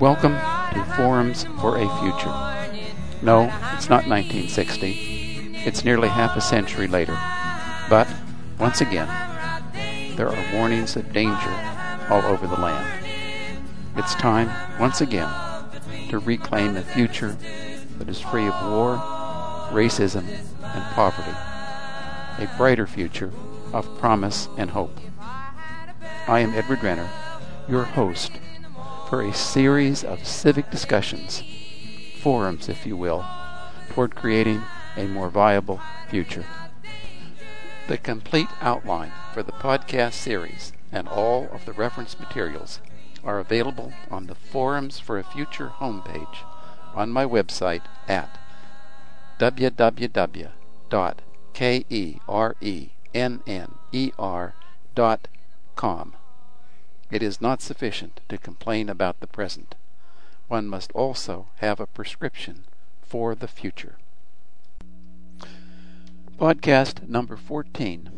Welcome to Forums for a Future. No, it's not 1960. It's nearly half a century later. But, once again, there are warnings of danger all over the land. It's time, once again, to reclaim a future that is free of war, racism, and poverty. A brighter future of promise and hope. I am Edward Renner, your host for a series of civic discussions, forums, if you will, toward creating a more viable future. The complete outline for the podcast series and all of the reference materials are available on the Forums for a Future homepage on my website at www.kerenner.com. It is not sufficient to complain about the present. One must also have a prescription for the future. Podcast number 14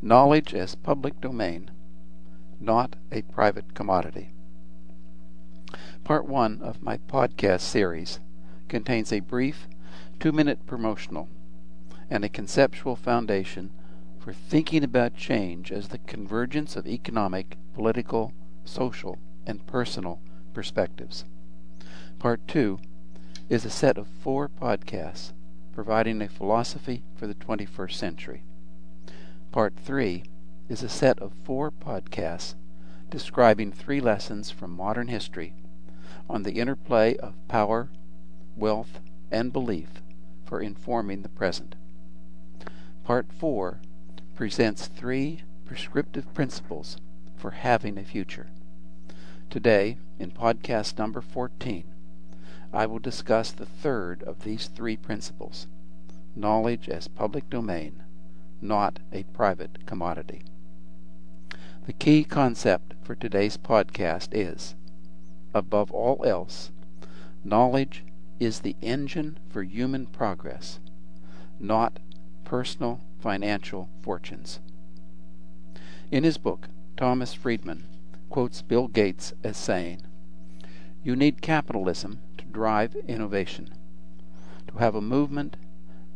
Knowledge as Public Domain, Not a Private Commodity. Part 1 of my podcast series contains a brief, two minute promotional and a conceptual foundation for thinking about change as the convergence of economic, political, social, and personal perspectives. Part 2 is a set of four podcasts providing a philosophy for the 21st century. Part 3 is a set of four podcasts describing three lessons from modern history on the interplay of power, wealth, and belief for informing the present. Part 4 presents three prescriptive principles for having a future. Today, in podcast number 14, I will discuss the third of these three principles knowledge as public domain, not a private commodity. The key concept for today's podcast is, above all else, knowledge is the engine for human progress, not personal financial fortunes. In his book, Thomas Friedman quotes Bill Gates as saying, You need capitalism to drive innovation. To have a movement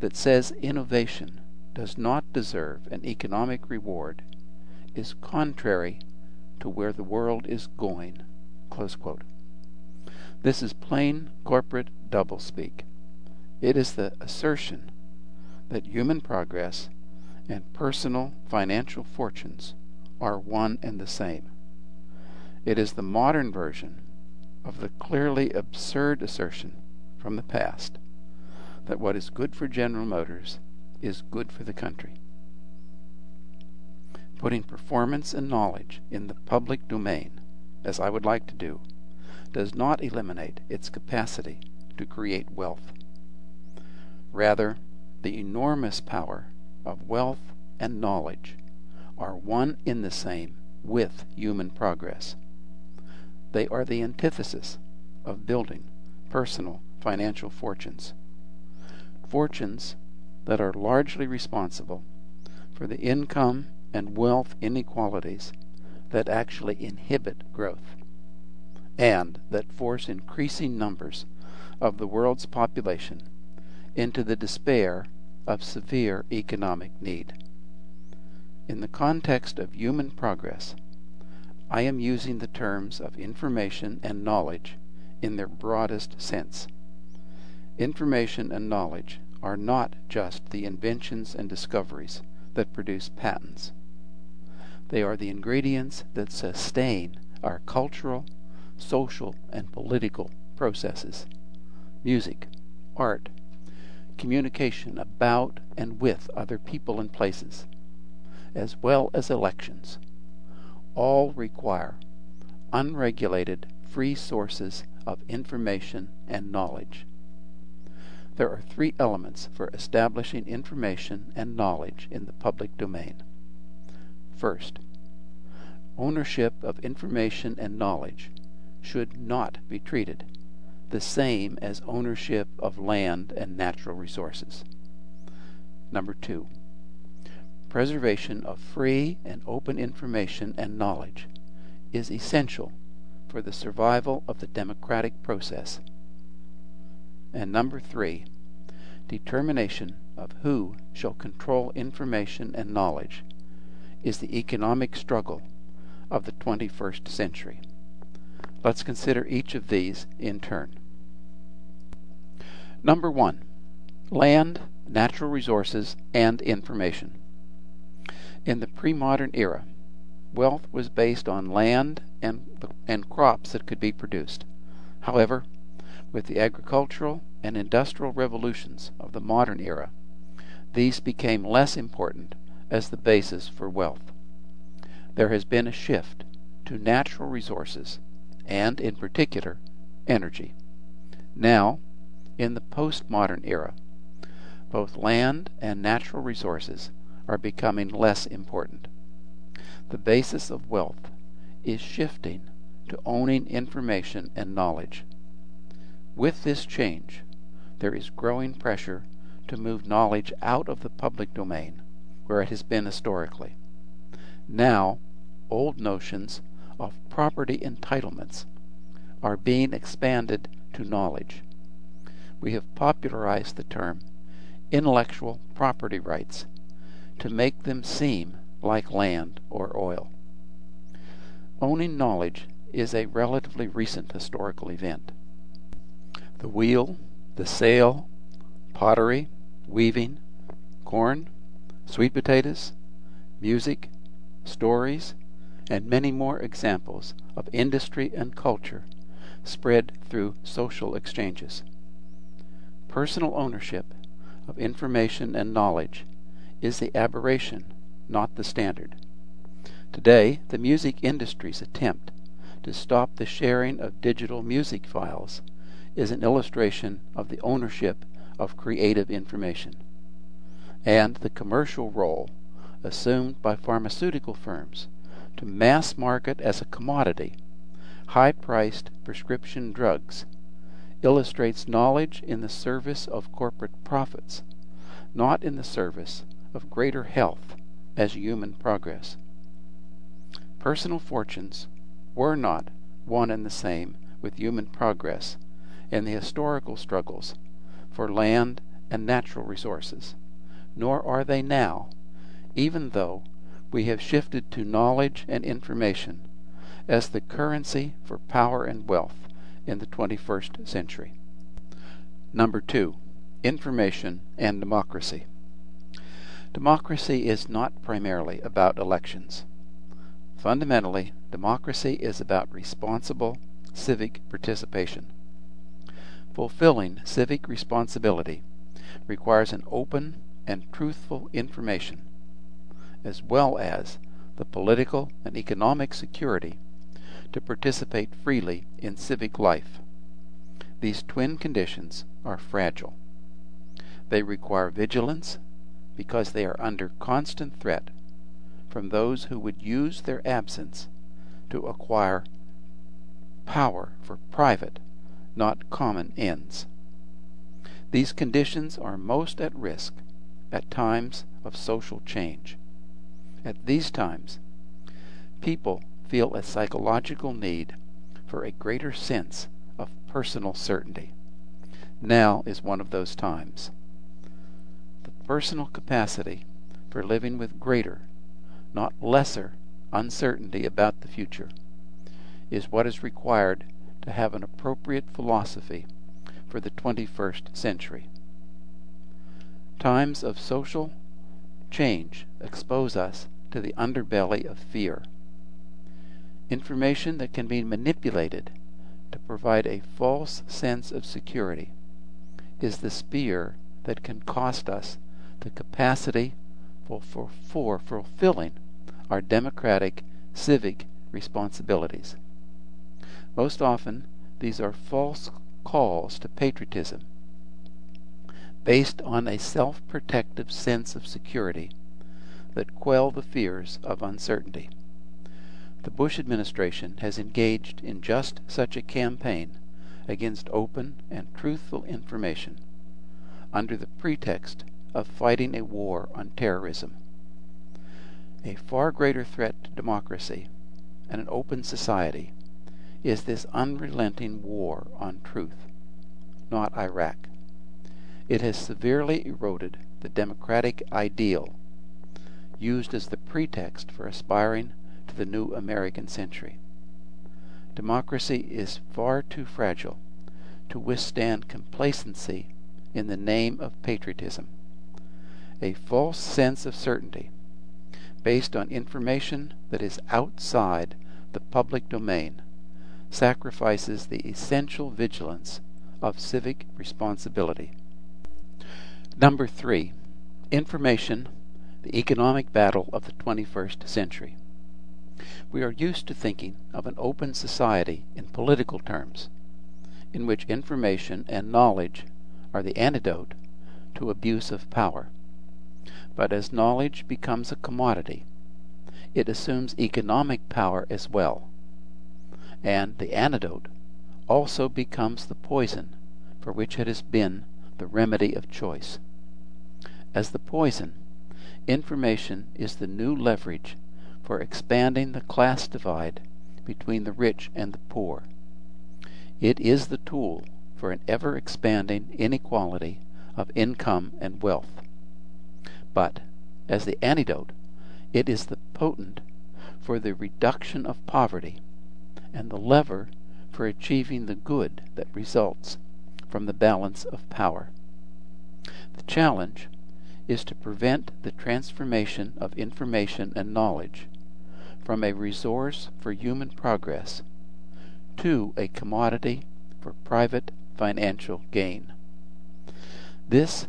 that says innovation does not deserve an economic reward is contrary to where the world is going. This is plain corporate doublespeak. It is the assertion that human progress and personal financial fortunes are one and the same. It is the modern version of the clearly absurd assertion from the past that what is good for General Motors is good for the country. Putting performance and knowledge in the public domain, as I would like to do, does not eliminate its capacity to create wealth. Rather, the enormous power of wealth and knowledge are one in the same with human progress. They are the antithesis of building personal financial fortunes. Fortunes that are largely responsible for the income and wealth inequalities that actually inhibit growth and that force increasing numbers of the world's population into the despair of severe economic need. In the context of human progress, I am using the terms of information and knowledge in their broadest sense. Information and knowledge are not just the inventions and discoveries that produce patents. They are the ingredients that sustain our cultural, social, and political processes music, art, communication about and with other people and places, as well as elections, all require unregulated, free sources of information and knowledge. There are three elements for establishing information and knowledge in the public domain. First, ownership of information and knowledge should not be treated the same as ownership of land and natural resources. Number two, preservation of free and open information and knowledge is essential for the survival of the democratic process. And number three, determination of who shall control information and knowledge is the economic struggle of the 21st century. Let's consider each of these in turn. Number one, land, natural resources, and information. In the pre modern era, wealth was based on land and, and crops that could be produced. However, with the agricultural and industrial revolutions of the modern era, these became less important as the basis for wealth. There has been a shift to natural resources, and in particular, energy. Now, in the postmodern era, both land and natural resources are becoming less important. The basis of wealth is shifting to owning information and knowledge. With this change, there is growing pressure to move knowledge out of the public domain, where it has been historically. Now, old notions of property entitlements are being expanded to knowledge. We have popularized the term intellectual property rights to make them seem like land or oil. Owning knowledge is a relatively recent historical event. The wheel, the sail, pottery, weaving, corn, sweet potatoes, music, stories, and many more examples of industry and culture spread through social exchanges. Personal ownership of information and knowledge is the aberration, not the standard. Today, the music industry's attempt to stop the sharing of digital music files is an illustration of the ownership of creative information and the commercial role assumed by pharmaceutical firms to mass market as a commodity high priced prescription drugs illustrates knowledge in the service of corporate profits, not in the service of greater health as human progress. Personal fortunes were not one and the same with human progress in the historical struggles for land and natural resources, nor are they now, even though we have shifted to knowledge and information as the currency for power and wealth in the 21st century. Number two, information and democracy. Democracy is not primarily about elections. Fundamentally, democracy is about responsible civic participation. Fulfilling civic responsibility requires an open and truthful information, as well as the political and economic security to participate freely in civic life. These twin conditions are fragile. They require vigilance because they are under constant threat from those who would use their absence to acquire power for private, not common ends. These conditions are most at risk at times of social change. At these times, people feel a psychological need for a greater sense of personal certainty. Now is one of those times. The personal capacity for living with greater, not lesser, uncertainty about the future is what is required to have an appropriate philosophy for the 21st century. Times of social change expose us to the underbelly of fear information that can be manipulated to provide a false sense of security is the spear that can cost us the capacity for, for, for fulfilling our democratic civic responsibilities. Most often, these are false calls to patriotism based on a self protective sense of security that quell the fears of uncertainty. The Bush administration has engaged in just such a campaign against open and truthful information under the pretext of fighting a war on terrorism. A far greater threat to democracy and an open society is this unrelenting war on truth, not Iraq. It has severely eroded the democratic ideal used as the pretext for aspiring to the new American century. Democracy is far too fragile to withstand complacency in the name of patriotism. A false sense of certainty, based on information that is outside the public domain, sacrifices the essential vigilance of civic responsibility. Number three, information, the economic battle of the 21st century. We are used to thinking of an open society in political terms, in which information and knowledge are the antidote to abuse of power. But as knowledge becomes a commodity, it assumes economic power as well, and the antidote also becomes the poison for which it has been the remedy of choice. As the poison, information is the new leverage for expanding the class divide between the rich and the poor. It is the tool for an ever expanding inequality of income and wealth. But, as the antidote, it is the potent for the reduction of poverty and the lever for achieving the good that results from the balance of power. The challenge is to prevent the transformation of information and knowledge from a resource for human progress to a commodity for private financial gain. This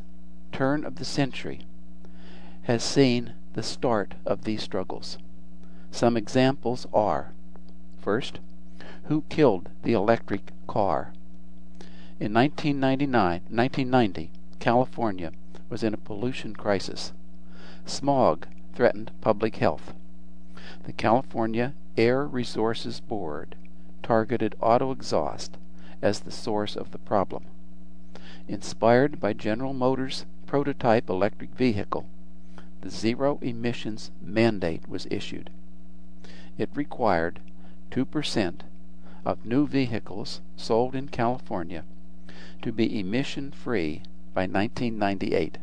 turn of the century has seen the start of these struggles. Some examples are first, who killed the electric car? In 1999, 1990, California was in a pollution crisis. Smog threatened public health the California Air Resources Board targeted auto exhaust as the source of the problem. Inspired by General Motors' prototype electric vehicle, the zero emissions mandate was issued. It required 2% of new vehicles sold in California to be emission free by 1998.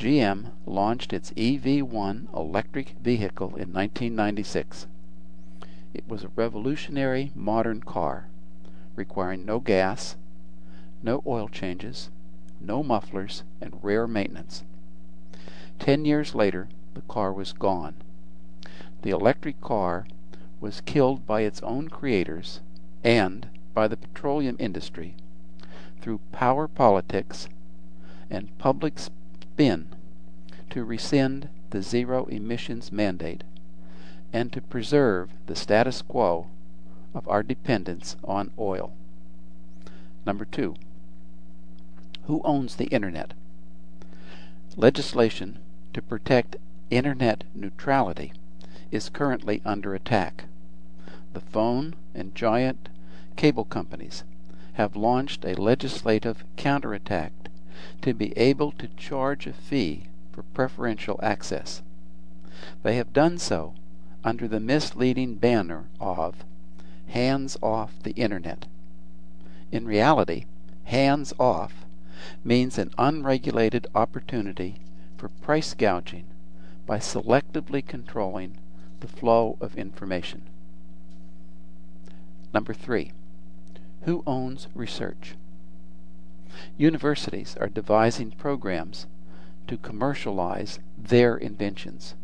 GM launched its EV1 electric vehicle in 1996. It was a revolutionary modern car, requiring no gas, no oil changes, no mufflers, and rare maintenance. Ten years later, the car was gone. The electric car was killed by its own creators and by the petroleum industry through power politics and public spin to rescind the zero emissions mandate and to preserve the status quo of our dependence on oil. Number two, who owns the Internet? Legislation to protect Internet neutrality is currently under attack. The phone and giant cable companies have launched a legislative counterattack to be able to charge a fee for preferential access. They have done so under the misleading banner of hands off the Internet. In reality, hands off means an unregulated opportunity for price gouging by selectively controlling the flow of information. Number three, who owns research? Universities are devising programs to commercialize their inventions.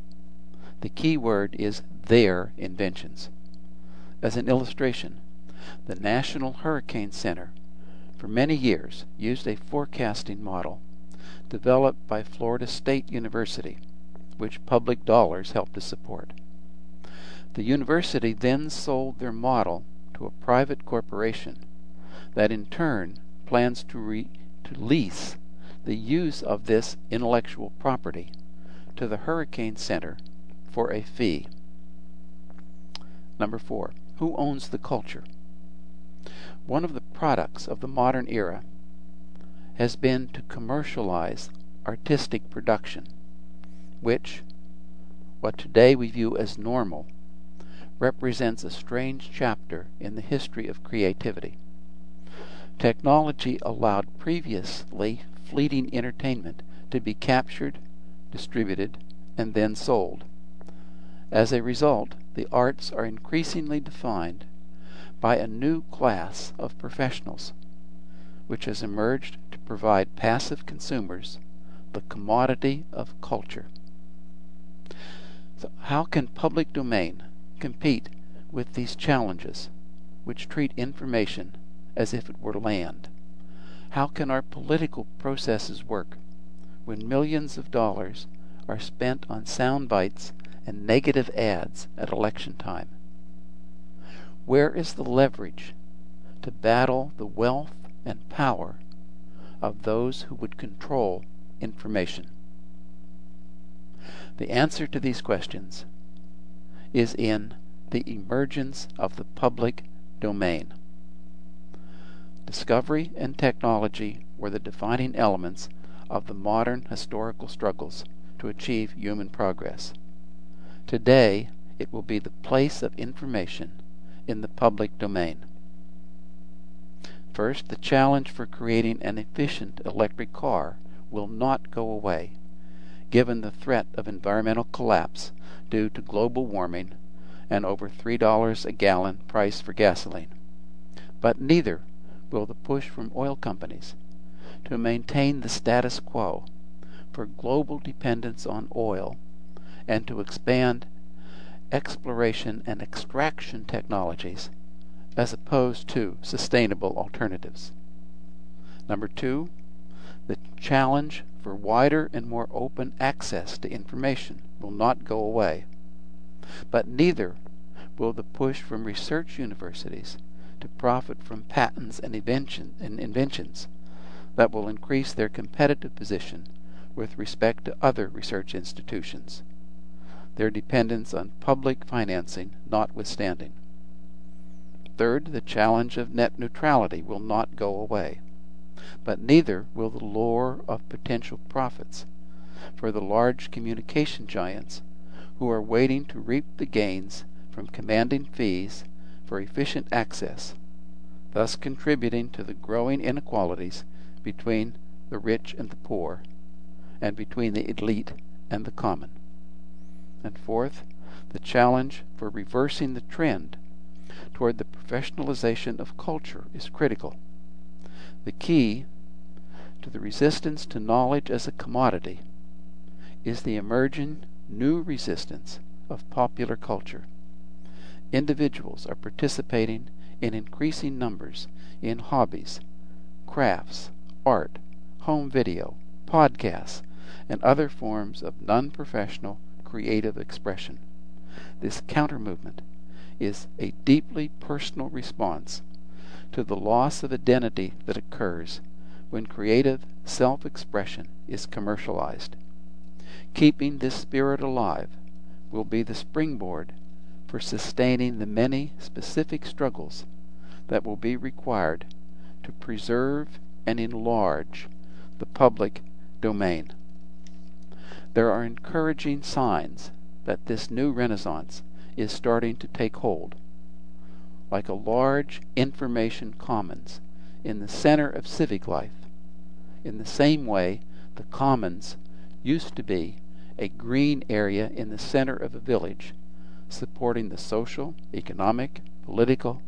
The key word is their inventions. As an illustration, the National Hurricane Center for many years used a forecasting model developed by Florida State University, which public dollars helped to support. The university then sold their model to a private corporation that in turn plans to, re- to lease the use of this intellectual property to the Hurricane Center for a fee. Number four, who owns the culture? One of the products of the modern era has been to commercialize artistic production, which, what today we view as normal, represents a strange chapter in the history of creativity. Technology allowed previously fleeting entertainment to be captured, distributed, and then sold. As a result, the arts are increasingly defined by a new class of professionals, which has emerged to provide passive consumers the commodity of culture. So, how can public domain compete with these challenges, which treat information as if it were land? How can our political processes work when millions of dollars are spent on sound bites and negative ads at election time? Where is the leverage to battle the wealth and power of those who would control information? The answer to these questions is in the emergence of the public domain. Discovery and technology were the defining elements of the modern historical struggles to achieve human progress. Today, it will be the place of information in the public domain. First, the challenge for creating an efficient electric car will not go away, given the threat of environmental collapse due to global warming and over $3 a gallon price for gasoline. But neither will the push from oil companies to maintain the status quo for global dependence on oil and to expand exploration and extraction technologies as opposed to sustainable alternatives. Number two, the challenge for wider and more open access to information will not go away. But neither will the push from research universities to profit from patents and, invention, and inventions that will increase their competitive position with respect to other research institutions, their dependence on public financing notwithstanding. Third, the challenge of net neutrality will not go away, but neither will the lure of potential profits for the large communication giants who are waiting to reap the gains from commanding fees for efficient access, thus contributing to the growing inequalities between the rich and the poor, and between the elite and the common. And fourth, the challenge for reversing the trend toward the professionalization of culture is critical. The key to the resistance to knowledge as a commodity is the emerging new resistance of popular culture. Individuals are participating in increasing numbers in hobbies, crafts, art, home video, podcasts, and other forms of non professional creative expression. This counter movement is a deeply personal response to the loss of identity that occurs when creative self expression is commercialized. Keeping this spirit alive will be the springboard for sustaining the many specific struggles that will be required to preserve and enlarge the public domain. There are encouraging signs that this new renaissance is starting to take hold. Like a large information commons in the center of civic life, in the same way the commons used to be a green area in the center of a village, supporting the social, economic, political,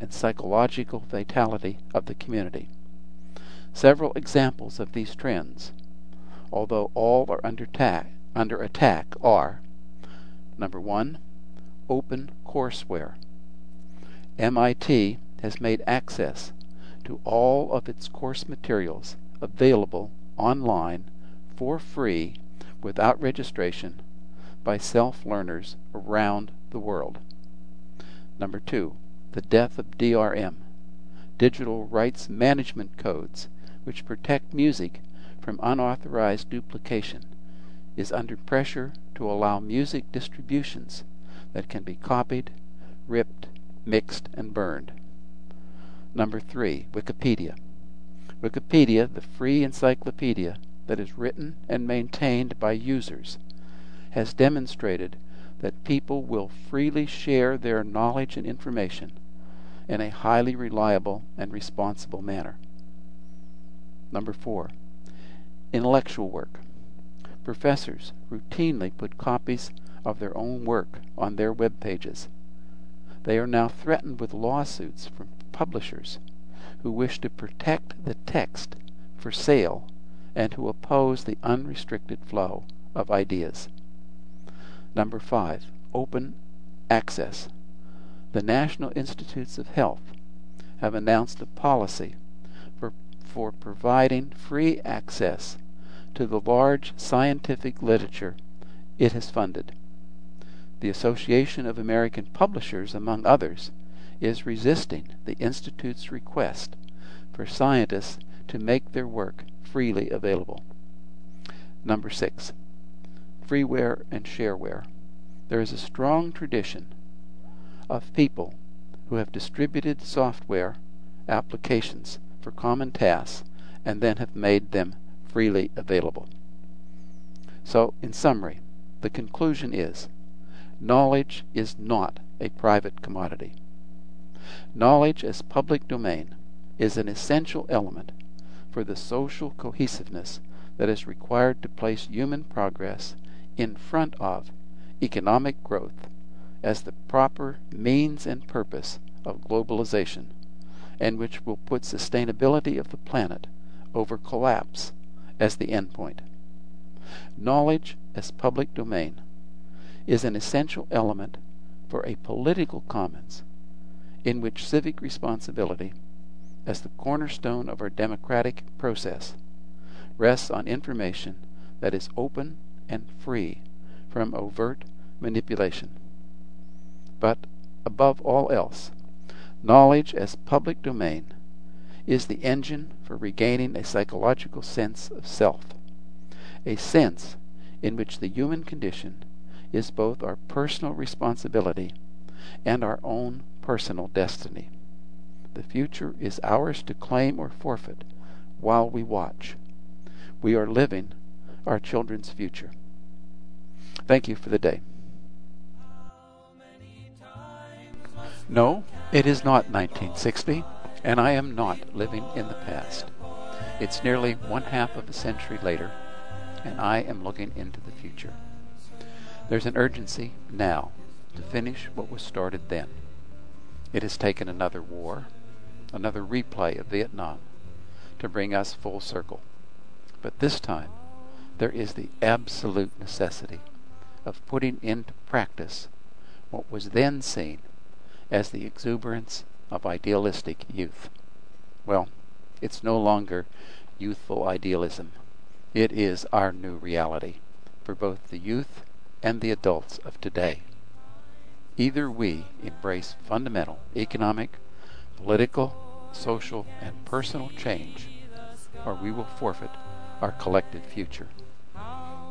and psychological vitality of the community. Several examples of these trends, although all are under attack, under attack are number one, open courseware. MIT has made access to all of its course materials available online for free without registration by self learners around the world. Number two, the death of DRM, digital rights management codes, which protect music from unauthorized duplication, is under pressure to allow music distributions that can be copied, ripped, mixed, and burned. Number three, Wikipedia. Wikipedia, the free encyclopedia that is written and maintained by users, has demonstrated that people will freely share their knowledge and information in a highly reliable and responsible manner. Number four, intellectual work. Professors routinely put copies of their own work on their web pages. They are now threatened with lawsuits from publishers who wish to protect the text for sale and who oppose the unrestricted flow of ideas. Number five, open access. The National Institutes of Health have announced a policy for, for providing free access to the large scientific literature it has funded. The Association of American Publishers, among others, is resisting the Institute's request for scientists to make their work freely available. Number six, freeware and shareware. There is a strong tradition of people who have distributed software applications for common tasks and then have made them freely available. So, in summary, the conclusion is knowledge is not a private commodity. Knowledge as public domain is an essential element for the social cohesiveness that is required to place human progress in front of economic growth as the proper means and purpose of globalization, and which will put sustainability of the planet over collapse as the endpoint. Knowledge as public domain is an essential element for a political commons in which civic responsibility, as the cornerstone of our democratic process, rests on information that is open and free from overt manipulation. But above all else, knowledge as public domain is the engine for regaining a psychological sense of self, a sense in which the human condition is both our personal responsibility and our own personal destiny. The future is ours to claim or forfeit while we watch. We are living our children's future. Thank you for the day. No, it is not 1960, and I am not living in the past. It's nearly one half of a century later, and I am looking into the future. There's an urgency now to finish what was started then. It has taken another war, another replay of Vietnam, to bring us full circle. But this time, there is the absolute necessity of putting into practice what was then seen as the exuberance of idealistic youth. Well, it's no longer youthful idealism. It is our new reality for both the youth and the adults of today. Either we embrace fundamental economic, political, social, and personal change, or we will forfeit our collective future.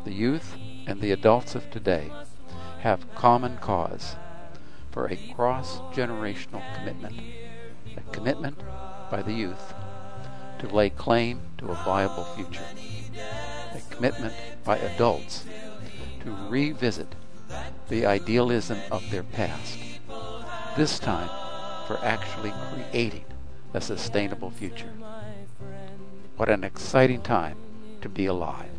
The youth and the adults of today have common cause for a cross generational commitment, a commitment by the youth to lay claim to a viable future, a commitment by adults to revisit the idealism of their past, this time for actually creating a sustainable future. What an exciting time to be alive.